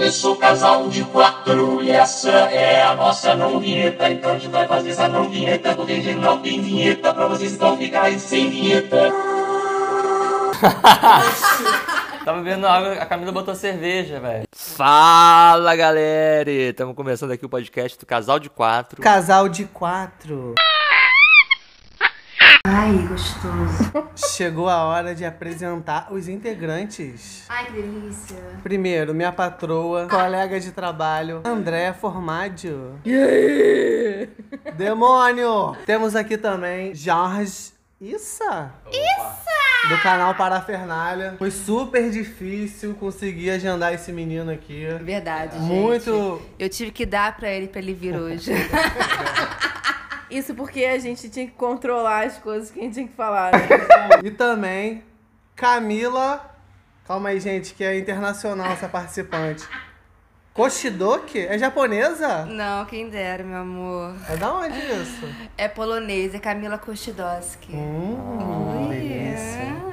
começou o casal de quatro e essa é a nossa não vinheta. Então a gente vai fazer essa não vinheta porque a gente não tem vinheta pra vocês não ficarem sem vinheta. Tava bebendo água, a Camila botou cerveja, velho. Fala, galera! Estamos começando aqui o podcast do Casal de Quatro. Casal de quatro. Ai, gostoso. Chegou a hora de apresentar os integrantes. Ai, que delícia. Primeiro, minha patroa, colega de trabalho, André Formaggio. Demônio! Temos aqui também Jorge Issa. Issa! Do canal Parafernália. Foi super difícil conseguir agendar esse menino aqui. Verdade, gente. Muito. Eu tive que dar pra ele pra ele vir hoje. Isso porque a gente tinha que controlar as coisas que a gente tinha que falar. Né? E também Camila. Calma aí, gente, que é internacional essa participante. Koshidoki? É japonesa? Não, quem dera, meu amor. É da onde isso? É polonês, é Camila Kostidowski. Hum, Oi. delícia.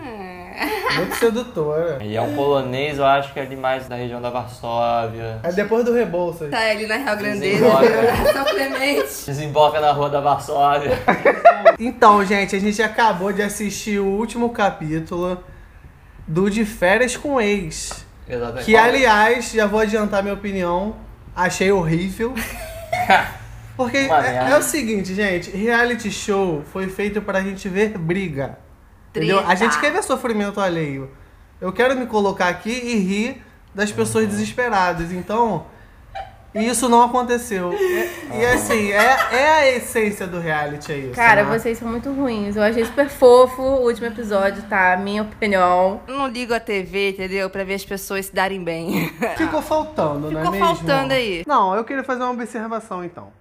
Muito sedutora. E é um polonês, eu acho que é ali mais da região da Varsóvia. É depois do Rebouças. Tá ali na Real Grandeza, Desemboca. São Clemente. Desemboca na rua da Varsóvia. Então, gente, a gente acabou de assistir o último capítulo do De Férias com Ex. Exatamente. Que, aliás, já vou adiantar minha opinião, achei horrível. Porque é, é o seguinte, gente, reality show foi feito pra gente ver briga. Entendeu? A gente quer ver sofrimento alheio. Eu quero me colocar aqui e rir das pessoas Uhum. desesperadas. Então, isso não aconteceu. E, e, assim, é, é a essência do reality, é isso. Cara, né? vocês são muito ruins. Eu achei super fofo o último episódio, tá? Minha opinião. Eu não ligo a TV, entendeu? Pra ver as pessoas se darem bem. Ficou faltando, não é Ficou mesmo? faltando aí. Não, eu queria fazer uma observação então.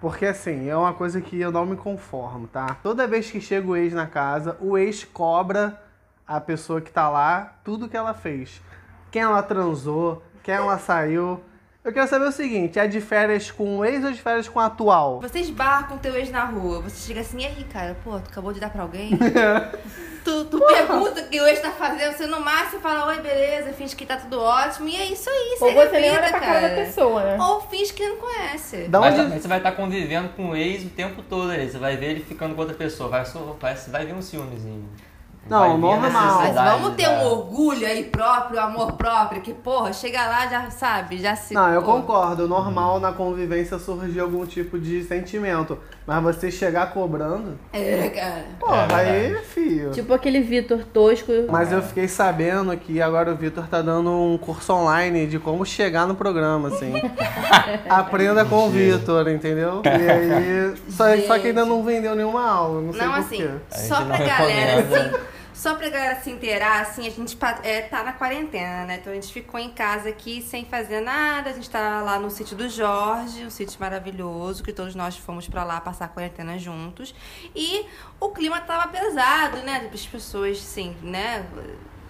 Porque assim, é uma coisa que eu não me conformo, tá? Toda vez que chega o ex na casa, o ex cobra a pessoa que tá lá tudo que ela fez. Quem ela transou, quem ela saiu. Eu quero saber o seguinte, é de férias com o ex ou de férias com o atual? Você esbarra com teu ex na rua, você chega assim, e aí, cara, pô, tu acabou de dar pra alguém? tu tu pergunta o que o ex tá fazendo, você no máximo fala, oi, beleza, finge que tá tudo ótimo, e é isso aí, Ou segue a você nem olha pra cara da pessoa, né? Ou finge que não conhece. Da Mas onde... também você vai estar convivendo com o ex o tempo todo ali. Você vai ver ele ficando com outra pessoa. Vai, vai, vai vir um ciúmezinho. Não, Vai normal. Mas necessidade vamos ter um orgulho aí próprio, amor próprio, que, porra, chega lá, já sabe, já se. Não, eu pô. concordo. Normal na convivência surgir algum tipo de sentimento. Mas você chegar cobrando, É, cara. porra, É aí, fio. Tipo aquele Vitor tosco. Mas eu fiquei sabendo que agora o Vitor tá dando um curso online de como chegar no programa, assim. Aprenda com o Vitor, entendeu? E aí. Só, só que ainda não vendeu nenhuma aula, não sei Não, por assim, só pra galera, assim. Só pra galera se inteirar, assim, a gente é, tá na quarentena, né? Então a gente ficou em casa aqui sem fazer nada. A gente tá lá no sítio do Jorge, um sítio maravilhoso, que todos nós fomos pra lá passar a quarentena juntos. E o clima tava pesado, né? As pessoas, assim, né?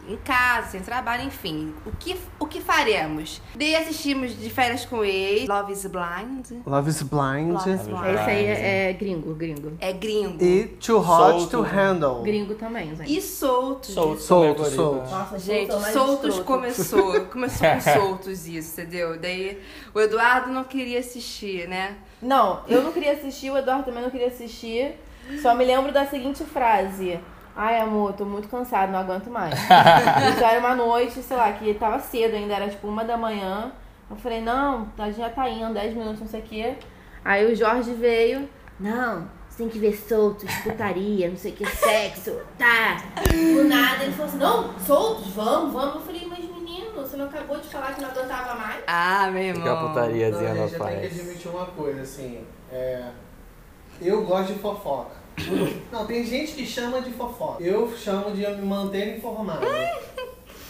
Em casa, sem trabalho, enfim. O que, o que faremos? Daí assistimos de férias com ele, Love is Blind. Love is Blind. Love is Blind. Esse aí é, é gringo, gringo. É gringo. E Too Hot Solto. to Handle. Gringo também, gente. E soltos. Solto, Solto, também, solto. Nossa, Gente, solto é mais soltos escroto. começou. Começou com soltos isso, entendeu? Daí o Eduardo não queria assistir, né? Não, eu não queria assistir, o Eduardo também não queria assistir. Só me lembro da seguinte frase. Ai, amor, tô muito cansado, não aguento mais. Isso era uma noite, sei lá, que tava cedo ainda, era tipo uma da manhã. Eu falei, não, a gente já tá indo, 10 minutos, não sei o quê. Aí o Jorge veio, não, você tem que ver soltos, putaria, não sei o que, sexo, tá. Do nada ele falou assim, não, soltos, vamos, vamos. Eu falei, mas menino, você não acabou de falar que não aguentava mais? Ah, meu O que a irmão. putariazinha Não, não gente, eu tenho que faz. admitir uma coisa, assim. É... Eu gosto de fofoca. Não, tem gente que chama de fofoca. Eu chamo de me manter informado.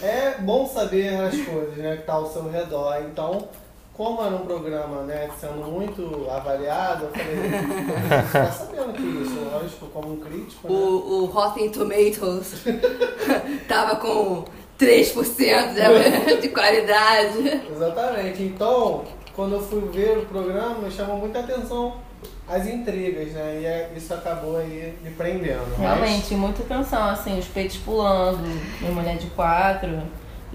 É bom saber as coisas, né, que tá ao seu redor. Então, como era um programa, né, sendo muito avaliado, eu falei, você tá sabendo que isso, lógico, como um crítico, né? O, o Rotten Tomatoes tava com 3% de, de qualidade. Exatamente. Então, quando eu fui ver o programa, me chamou muita atenção as intrigas, né? E é- isso acabou aí me prendendo. Mas- Realmente, muita tensão, assim, os peitos pulando, minha mulher de quatro,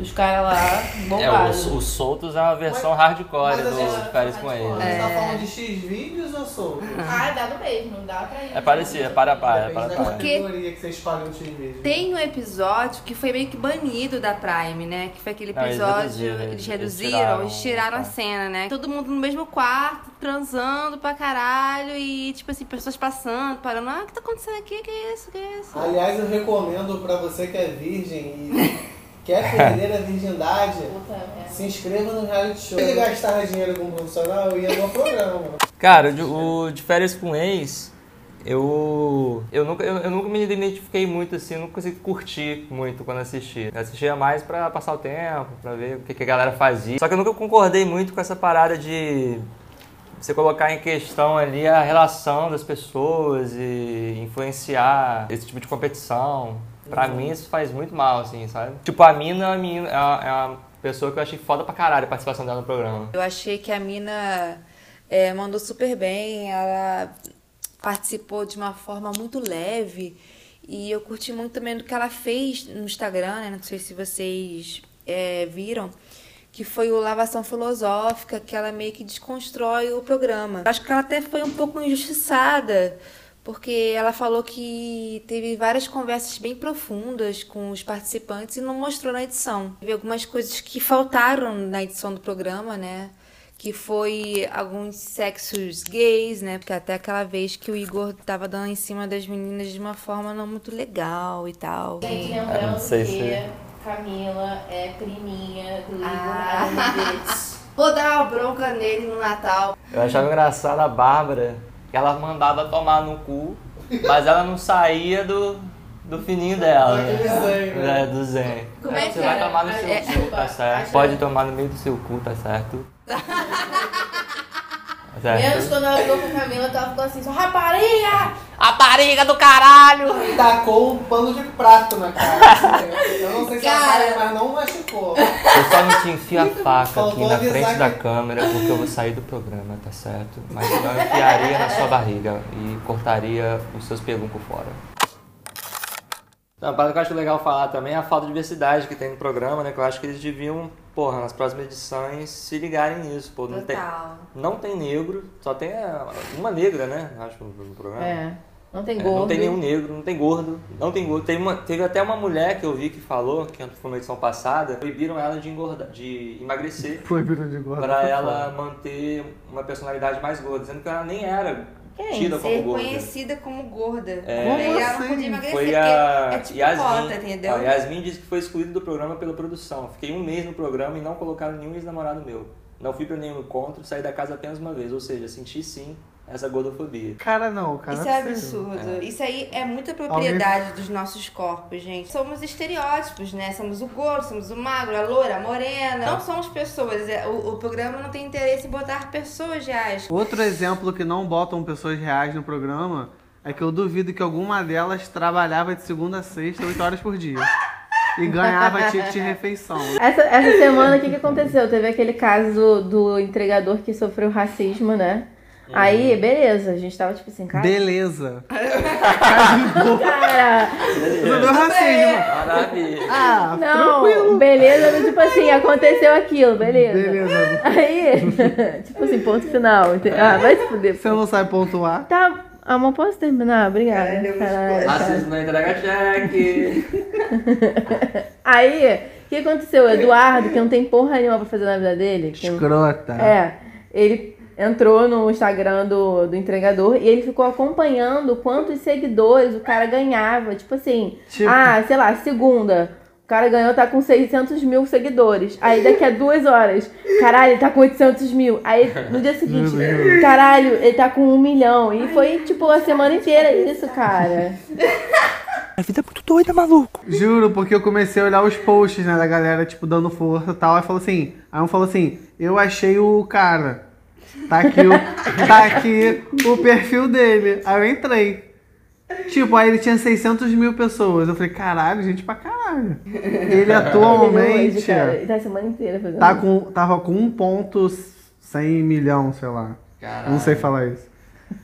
Os caras lá, É, bombados. o, o Soltos é uma versão hardcore mas do férias com ele. Você tá falando de X vídeos ou solto? Ah, dá do mesmo, dá pra ir. É parecido, é para para, é para para. Porque- categoria que você escolhe no X vídeos. Tem um episódio que foi meio que banido da Prime, né? Que foi aquele Não, eles episódio. reduziram, Eles eles reduziram, tiraram eles tiraram a tá. cena, né? Todo mundo no mesmo quarto, transando pra caralho. E, tipo assim, pessoas passando, parando. Ah, o que tá acontecendo aqui? Que é isso? Que é isso? Aliás, eu recomendo pra você que é virgem e quer perder a virgindade, se inscreva no reality show. Se ele gastar dinheiro como profissional, eu ia no programa. Cara, o de- o de férias com ex, eu. Eu nunca, eu, eu nunca me identifiquei muito assim, eu não consegui curtir muito quando assisti. Eu assistia mais pra passar o tempo, pra ver o que, que a galera fazia. Só que eu nunca concordei muito com essa parada de você colocar em questão ali a relação das pessoas e influenciar esse tipo de competição. Pra mim isso faz muito mal, assim, sabe? Tipo, a mina é é uma- é uma pessoa que eu achei foda pra caralho a participação dela no programa. Eu achei que a mina é, mandou super bem, ela participou de uma forma muito leve e eu curti muito também do que ela fez no Instagram, né? Não sei se vocês é, viram, que foi o Lavação Filosófica, que ela meio que desconstrói o programa. Acho que ela até foi um pouco injustiçada, porque ela falou que teve várias conversas bem profundas com os participantes e não mostrou na edição. Teve algumas coisas que faltaram na edição do programa, né? Que foi alguns sexos gays, né? Porque até aquela vez que o Igor tava dando em cima das meninas de uma forma não muito legal e tal. Gente, Eu lembrando não sei que se- Camila é priminha do Igor Ah. Vou dar uma bronca nele no Natal. Eu achava engraçado a Bárbara, que ela mandava tomar no cu, mas ela não saía do, do fininho dela. Né? É, do zen. Como é Você que vai era? tomar no seu é, cu, tá certo. acho- Pode tomar no meio do seu cu, tá certo. Tá Menos certo. quando ela ligou pra Camila, ela ficou assim, só rapariga! Rapariga do caralho! E tacou um pano de prato na cara. Eu não sei se ela Cara. sabe, mas não machucou. Eu só não te enfio a faca aqui na frente da que- câmera porque eu vou sair do programa, tá certo? Mas eu enfiaria na sua barriga e cortaria os seus pegum por fora. Não, Uma parada que eu acho legal falar também é a falta de diversidade que tem no programa, né? Que eu acho que eles deviam, porra, nas próximas edições se ligarem nisso. Pô, não tem, Total. não tem negro, só tem uma negra, né? Acho no, no programa. É, não tem É, gordo. não tem nenhum negro, não tem gordo, não tem gordo. Teve, uma- teve até uma mulher que eu vi que falou, que foi uma edição passada, proibiram ela de engordar, de emagrecer virou de gordo. pra ela manter uma personalidade mais gorda, dizendo que ela nem era Quem? tida como Ser gorda. conhecida como gorda. É. Como E ela não assim? podia emagrecer, Foi a é tipo Yasmin. cota, entendeu? A Yasmin disse que foi excluída do programa pela produção. Fiquei um mês no programa e não colocaram nenhum ex-namorado meu. Não fui pra nenhum encontro, saí da casa apenas uma vez. Ou seja, senti sim essa gordofobia. Cara, não, cara. Isso é absurdo. Isso aí é muita propriedade dos nossos corpos, gente. Somos estereótipos, né? Somos o gordo, somos o magro, a loura, a morena. Não somos pessoas. É, O, o programa não tem interesse em botar pessoas reais. Outro exemplo que não botam pessoas reais no programa é que eu duvido que alguma delas trabalhava de segunda a sexta, 8 horas por dia. E ganhava ticket de refeição. Essa, essa semana, o que, que aconteceu? Teve aquele caso do, do entregador que sofreu racismo, né? Aí, beleza, a gente tava tipo assim, cara. Beleza. cara Resolveu racismo. Maravilha! Ah, não, tranquilo. beleza, tipo assim, aconteceu aquilo, beleza. Beleza. Aí, tipo assim, ponto final. Ah, vai se fuder. Você não sabe pontuar? Tá, amor, posso terminar? Obrigada. Racismo na entrega cheque! Aí, o que aconteceu? O Eduardo, que não tem porra nenhuma pra fazer na vida dele. que não- Escrota. É, ele entrou no Instagram do, do entregador e ele ficou acompanhando quantos seguidores o cara ganhava. Tipo assim, Tipo? ah, sei lá, segunda. O cara ganhou, tá com 600 mil seguidores. Aí daqui a duas horas, caralho, ele tá com 800 mil. Aí no dia seguinte, caralho, ele tá com um milhão. E foi tipo a semana inteira isso, cara. A vida é muito doida, maluco! Juro, porque eu comecei a olhar os posts, né, da galera, tipo, dando força e tal. Aí falou assim, aí um falou assim, eu achei o cara. Tá aqui o, tá aqui o perfil dele. Aí eu entrei. Tipo, aí ele tinha 600 mil pessoas. Eu falei, caralho, gente pra caralho. Ele Ele atualmente hoje, cara, ele tá a semana inteira fazendo tá isso. com, tava com 1.100 milhão, sei lá. Caralho. Não sei falar isso.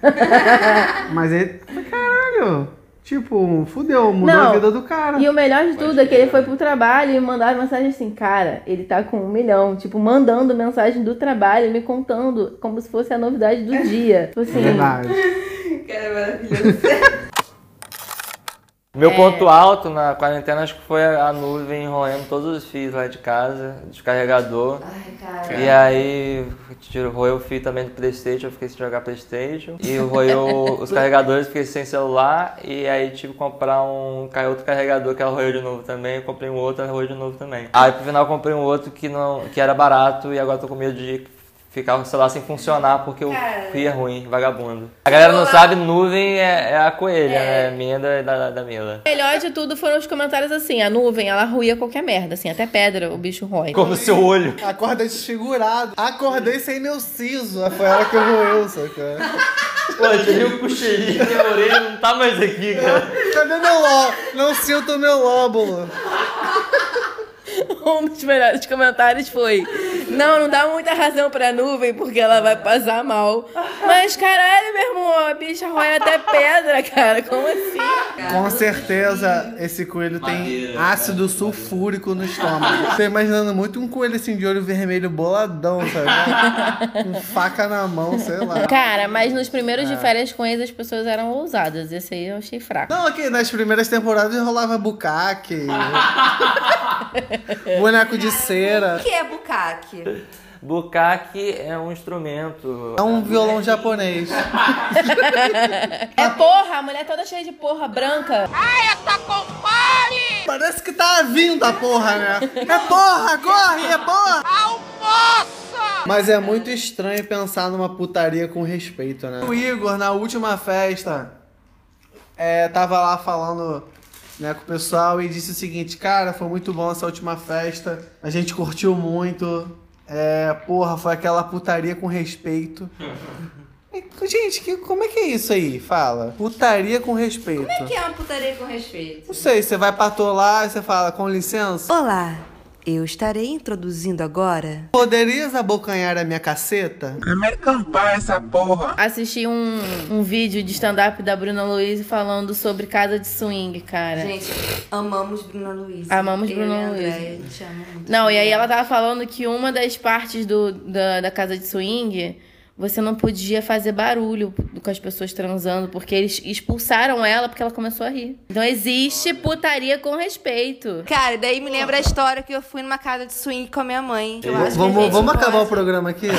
Mas ele, caralho. Tipo, fudeu, mudou Não. a vida do cara. E o melhor de tudo é que ele foi pro trabalho e mandaram mensagem assim, cara, ele tá com um milhão. Tipo, mandando mensagem do trabalho, me contando como se fosse a novidade do dia. Tipo assim, Verdade. Cara, maravilhoso. Meu ponto alto na quarentena acho que foi a nuvem roendo todos os fios lá de casa, descarregador. Ai, cara. E aí roeu o fio também do Playstation, eu fiquei sem jogar Playstation. E roeu os carregadores, fiquei sem celular. E aí tive que comprar um caiu outro carregador que ela roeu de novo também. Eu comprei um outro, ela roeu de novo também. Aí pro final eu comprei um outro que, não, que era barato e agora tô com medo de ficar o celular sem funcionar porque o fio é ruim, vagabundo. A galera não sabe, nuvem é, é a coelha, né? Minha da, da, da Mila. o melhor de tudo foram os comentários assim, a nuvem, ela ruía qualquer merda, assim, até pedra o bicho rói. Como o seu olho. Acordei desfigurado. Acordei sem meu siso. Foi ela que roeu, sacou? Pô, eu tirei o cochilinho, minha orelha não tá mais aqui, cara. Cadê meu lóbulo? Não sinto meu lóbulo. Um dos melhores comentários foi: Não, não dá muita razão pra nuvem porque ela vai passar mal. Mas caralho, meu irmão, a bicha rói até pedra, cara. Como assim? Com certeza esse coelho tem ácido sulfúrico no estômago. Tô imaginando muito um coelho assim de olho vermelho boladão, sabe? Com faca na mão, sei lá. Cara, mas nos primeiros de férias com eles as pessoas eram ousadas. Esse aí eu achei fraco. Não, aqui nas primeiras temporadas rolava bucaque, boneco de cera. O que é bucaque? Bukkake é um instrumento. É um violão japonês. É porra, a mulher toda cheia de porra branca. Parece que tá vindo a porra, né? É porra, corre, é porra! Almoça! Mas é muito estranho pensar numa putaria com respeito, né? O Igor, na última festa, é, tava lá falando né, com o pessoal e disse o seguinte, cara, foi muito bom essa última festa, a gente curtiu muito, é, porra, foi aquela putaria com respeito. Gente, que, como é que é isso aí? Fala. Putaria com respeito. O que é uma putaria com respeito? Não sei, você vai patolar e você fala, com licença. Olá, eu estarei introduzindo agora. Poderias abocanhar a minha caceta? Assisti um, um vídeo de stand-up da Bruna Luiz falando sobre casa de swing, cara. Gente, amamos Bruna Luiz. Amamos Eu Bruna Luiz. Andréia, te amo muito. Não, e aí ela tava falando que uma das partes do, da, da casa de swing, você não podia fazer barulho com as pessoas transando, porque eles expulsaram ela porque ela começou a rir. Então existe putaria com respeito. Cara, e daí me lembra a história que eu fui numa casa de swing com a minha mãe. Eu acho que Vamos, gente vamos pode- acabar o programa aqui?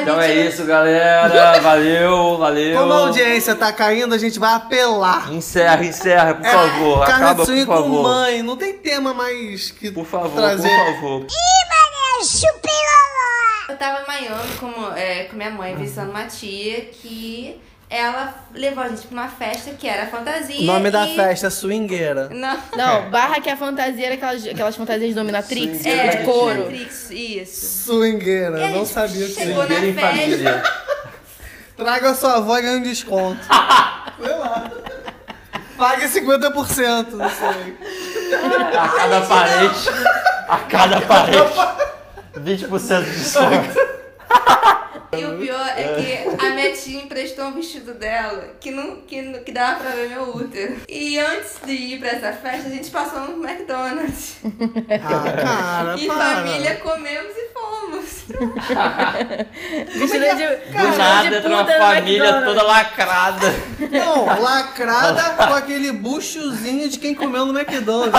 Então gente é isso, galera. Valeu, valeu. Como a audiência tá caindo, a gente vai apelar. Encerra, encerra, por favor. Casa Acaba, de swing por com favor. mãe. Não tem tema mais que Por favor, trazer. por favor. Eu tava em Miami com, é, com minha mãe visitando uma tia que ela levou a gente pra uma festa que era fantasia. O nome da e- festa é swingueira. Não. Não, barra que a fantasia era aquelas, aquelas fantasias de dominatrix, É, de couro. Matrix, isso. Swingueira, E a não sabia o que chegou era. na festa. família. Traga a sua avó e ganhe um desconto. Sei lá. Pague 50%, não sei. A cada parede. A cada parede. 20% de desconto. E o pior é que a minha tia emprestou um vestido dela que não, que, não- que dava pra ver meu útero. E antes de ir pra essa festa, a gente passou no McDonald's. Ah, cara, e para. família comemos e fomos. Vestida de, Do de nada entra uma família toda lacrada. Não, lacrada com aquele buchozinho de quem comeu no McDonald's.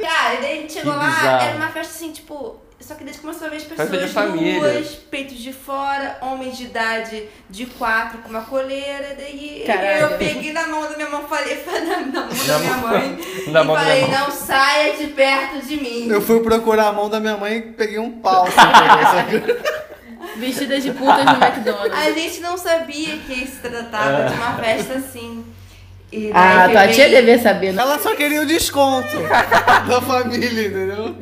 Cara, e daí a gente chegou Que lá, bizarro. era uma festa assim, tipo. Só que desde que começou a ver as pessoas nuas, peitos de fora, homens de idade de quatro com uma coleira. e Daí Caralho. eu peguei na mão da minha mão, falei, na, na mão da minha mãe. na e mão da falei, minha mão. não saia de perto de mim. Eu fui procurar a mão da minha mãe e peguei um pau. sabe? Vestida de putas no McDonald's. A gente não sabia que se tratava de uma festa assim. E Ah, tua tia devia saber. né? Ela só queria o desconto da família, entendeu?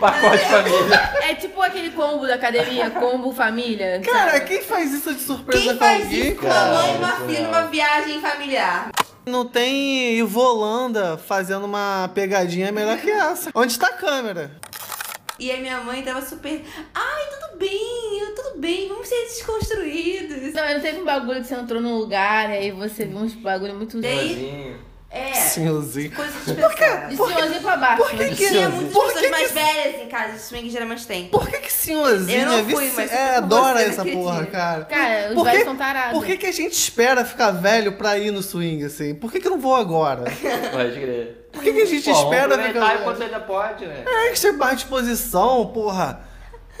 Pacote família. É tipo aquele combo da academia, combo família. Cara, sabe? quem faz isso de surpresa Quem com faz alguém, isso com cara? mãe e uma filha numa viagem familiar? Não tem Ivolanda fazendo uma pegadinha melhor que essa. Onde está a câmera? E a minha mãe tava super. Tudo bem, vamos ser desconstruídos. Não, não teve um bagulho que você entrou num lugar e aí você viu uns bagulho muito. Daí- Sozinho. É, Senhorzinho. coisas especiais. De senhorzinho pra baixo. por que né? que- Tinha muitas Por que pessoas que- mais velhas em casa de swing, geralmente tem. Por que que senhorzinha Eu não é fui, mas é, adora essa porra, dia. Cara, cara? os Por que- velhos são tarados. Por que, que a gente espera ficar velho pra ir no swing, assim? Por que, que eu não vou agora? Pode crer. Por que, que a gente Pô, vamos espera aproveitar ficar enquanto ainda pode, né? É que você mais disposição, porra.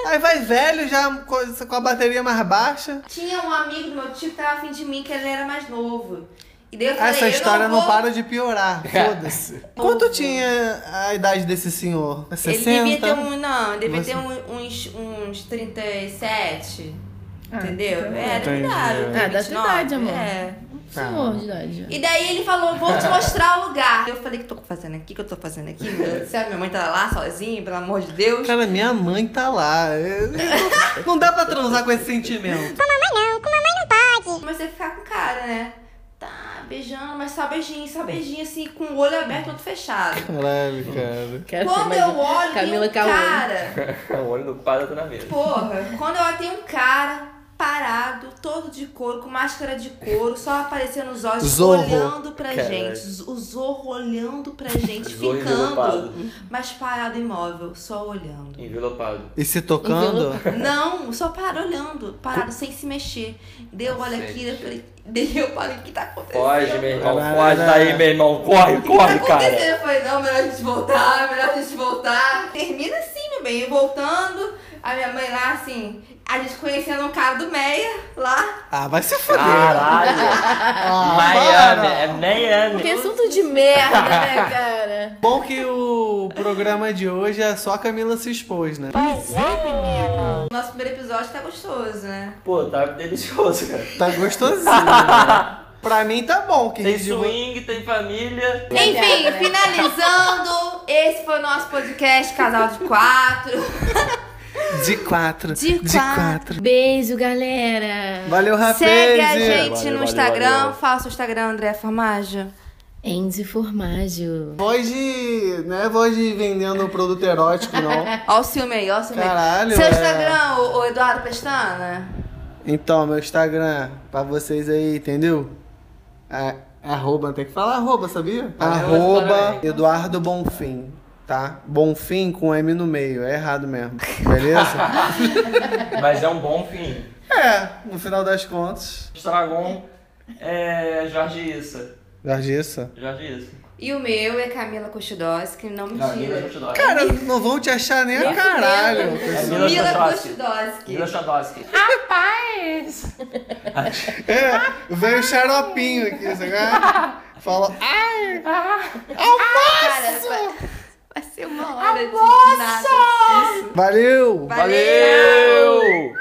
Aí vai velho já com com a bateria mais baixa. Tinha um amigo do meu tio que tava afim de mim, que ele era mais novo. E daí eu falei, Essa eu história não, vou... para de piorar. Foda-se. Quanto tinha a idade desse senhor? Ele 60? devia ter um, não, ele devia Você- ter um- uns, uns 37, Ah, entendeu? então É, da idade. eu tenho Ah, da 29, tua idade, amor. É. Senhor de idade. E daí ele falou, vou te mostrar o lugar. Eu falei, o que eu tô fazendo aqui? O que eu tô fazendo aqui? Meu Deus do céu, minha mãe tá lá sozinha, pelo amor de Deus. Cara, minha mãe tá lá. Não, não dá pra transar com esse sentimento. Comecei a ficar com cara, né? Tá, beijando, mas só beijinho, só beijinho, assim, com o olho aberto, outro fechado. Caralho, cara. Quero Quando eu olho, Camila tem um Cauã. cara o olho do quadro tá na mesa. Porra, quando eu olho tem um cara parado, todo de couro, com máscara de couro, só aparecendo os olhos, Zorro. olhando pra Caralho. gente. O Zorro olhando pra gente, Zorro ficando, envelopado. mas parado imóvel, só olhando. Envelopado. E se tocando? Não, só parado olhando, parado sem se mexer. Daí eu olho aqui, eu falei, daí eu falei, o que tá acontecendo? Foge, meu irmão. Foge daí, meu irmão. Corre, corre, tá cara. Eu falei, não, melhor a gente voltar, melhor a gente voltar. Termina assim, meu bem, eu voltando, a minha mãe lá, assim, a gente conhecendo um cara do Meia, lá. Ah, vai se foder. Caralho. Ah, Miami. para. É Miami. Que assunto de merda, né, cara? Bom que o programa de hoje é só a Camila se expôs, né? O nosso primeiro episódio tá gostoso, né? Pô, tá delicioso, cara. Tá gostosinho. né? Pra mim tá bom. Que Tem swing, tem família. Enfim, finalizando, esse foi o nosso podcast Casal de Quatro. De quatro. De quatro. quatro. Beijo, galera. Valeu, rapaz. Segue a gente Valeu, no valeu, Instagram. valeu. Fala o Instagram, André Formaggio. Enzi Formaggio. Voz de. Não é voz de vendendo produto erótico, não. Ó o ciúme aí, ó o ciúme aí. Caralho, Seu é. Instagram, o, Eduardo Pestana? Então, meu Instagram, pra vocês aí, entendeu? É, arroba, tem que falar arroba, sabia? Arroba. Eduardo Bonfim, tá? Bonfim com M no meio, é errado mesmo, beleza? Mas é um bom fim. é, no final das contas, Estragon é Jorge Issa. Largissa. Jorge Issa. E o meu é Camila Kostudowski, não mentira. Chodowski. Cara, não vão te achar nem a caralho. É Mila. Kostudowski. Mila Chodowski. É, veio xaropinho aqui, você Fala, ai, Cara, Vai ser uma hora a de nada. Valeu! Valeu! Valeu!